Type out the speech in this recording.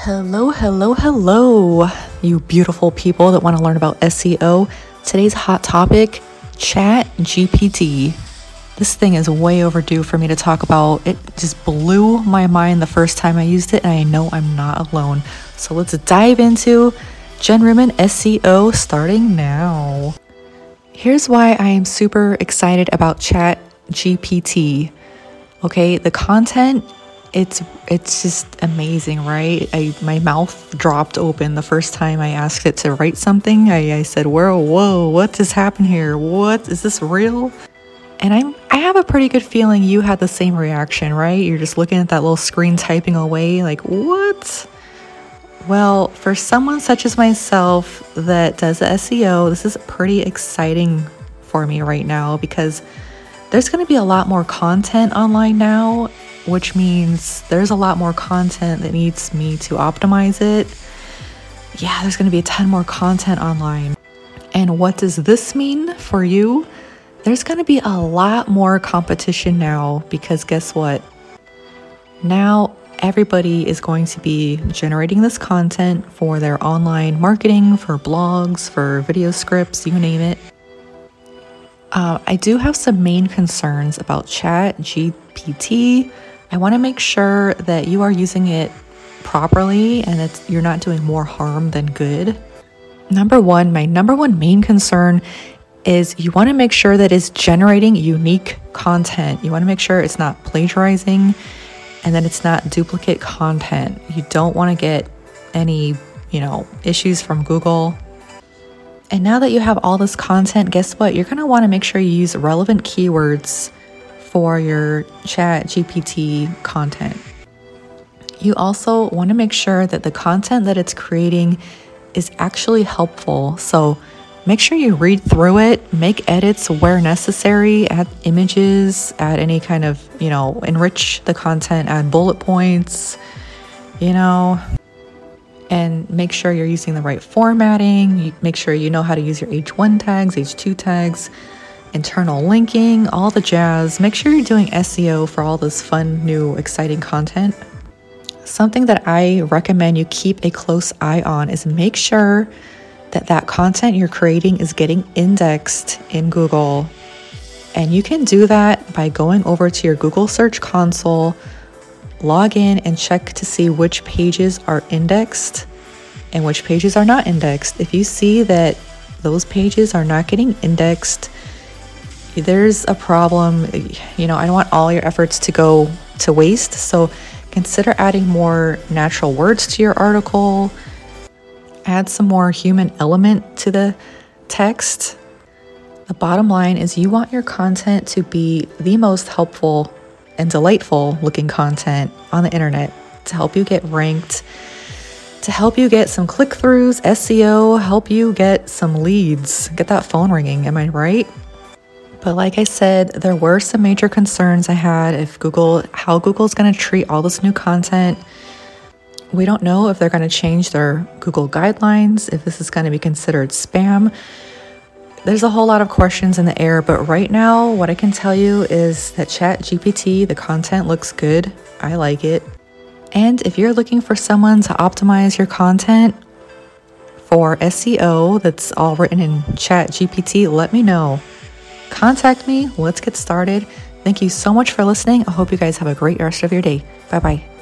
Hello, hello, hello, you beautiful people that want to learn about SEO. Today's hot topic Chat GPT. This thing is way overdue for me to talk about. It just blew my mind the first time I used it, and I know I'm not alone. So let's dive into Jen Ruman SEO starting now. Here's why I am super excited about Chat GPT. Okay, the content it's it's just amazing, right? I my mouth dropped open the first time I asked it to write something. I, I said, "Whoa, whoa, what just happened here? What is this real?" And I'm I have a pretty good feeling you had the same reaction, right? You're just looking at that little screen typing away, like what? Well, for someone such as myself that does SEO, this is pretty exciting for me right now because there's going to be a lot more content online now which means there's a lot more content that needs me to optimize it. Yeah, there's going to be a ton more content online. And what does this mean for you? There's going to be a lot more competition now because guess what? Now everybody is going to be generating this content for their online marketing, for blogs, for video scripts, you name it. Uh, I do have some main concerns about Chat GPT I want to make sure that you are using it properly and that you're not doing more harm than good. Number one, my number one main concern is you want to make sure that it's generating unique content. You want to make sure it's not plagiarizing and that it's not duplicate content. You don't want to get any, you know, issues from Google. And now that you have all this content, guess what? You're going to want to make sure you use relevant keywords for your chat GPT content. You also want to make sure that the content that it's creating is actually helpful. So make sure you read through it, make edits where necessary, add images, add any kind of, you know, enrich the content, add bullet points, you know, and make sure you're using the right formatting. Make sure you know how to use your H1 tags, H2 tags internal linking, all the jazz. Make sure you're doing SEO for all this fun, new, exciting content. Something that I recommend you keep a close eye on is make sure that that content you're creating is getting indexed in Google. And you can do that by going over to your Google Search Console, log in, and check to see which pages are indexed and which pages are not indexed. If you see that those pages are not getting indexed, there's a problem. You know, I don't want all your efforts to go to waste. So consider adding more natural words to your article, add some more human element to the text. The bottom line is you want your content to be the most helpful and delightful looking content on the internet to help you get ranked, to help you get some click throughs, SEO, help you get some leads, get that phone ringing. Am I right? But like I said, there were some major concerns I had if Google, how Google's going to treat all this new content. We don't know if they're going to change their Google guidelines, if this is going to be considered spam. There's a whole lot of questions in the air, but right now, what I can tell you is that Chat GPT, the content looks good. I like it. And if you're looking for someone to optimize your content for SEO that's all written in Chat GPT, let me know contact me. Let's get started. Thank you so much for listening. I hope you guys have a great rest of your day. Bye bye.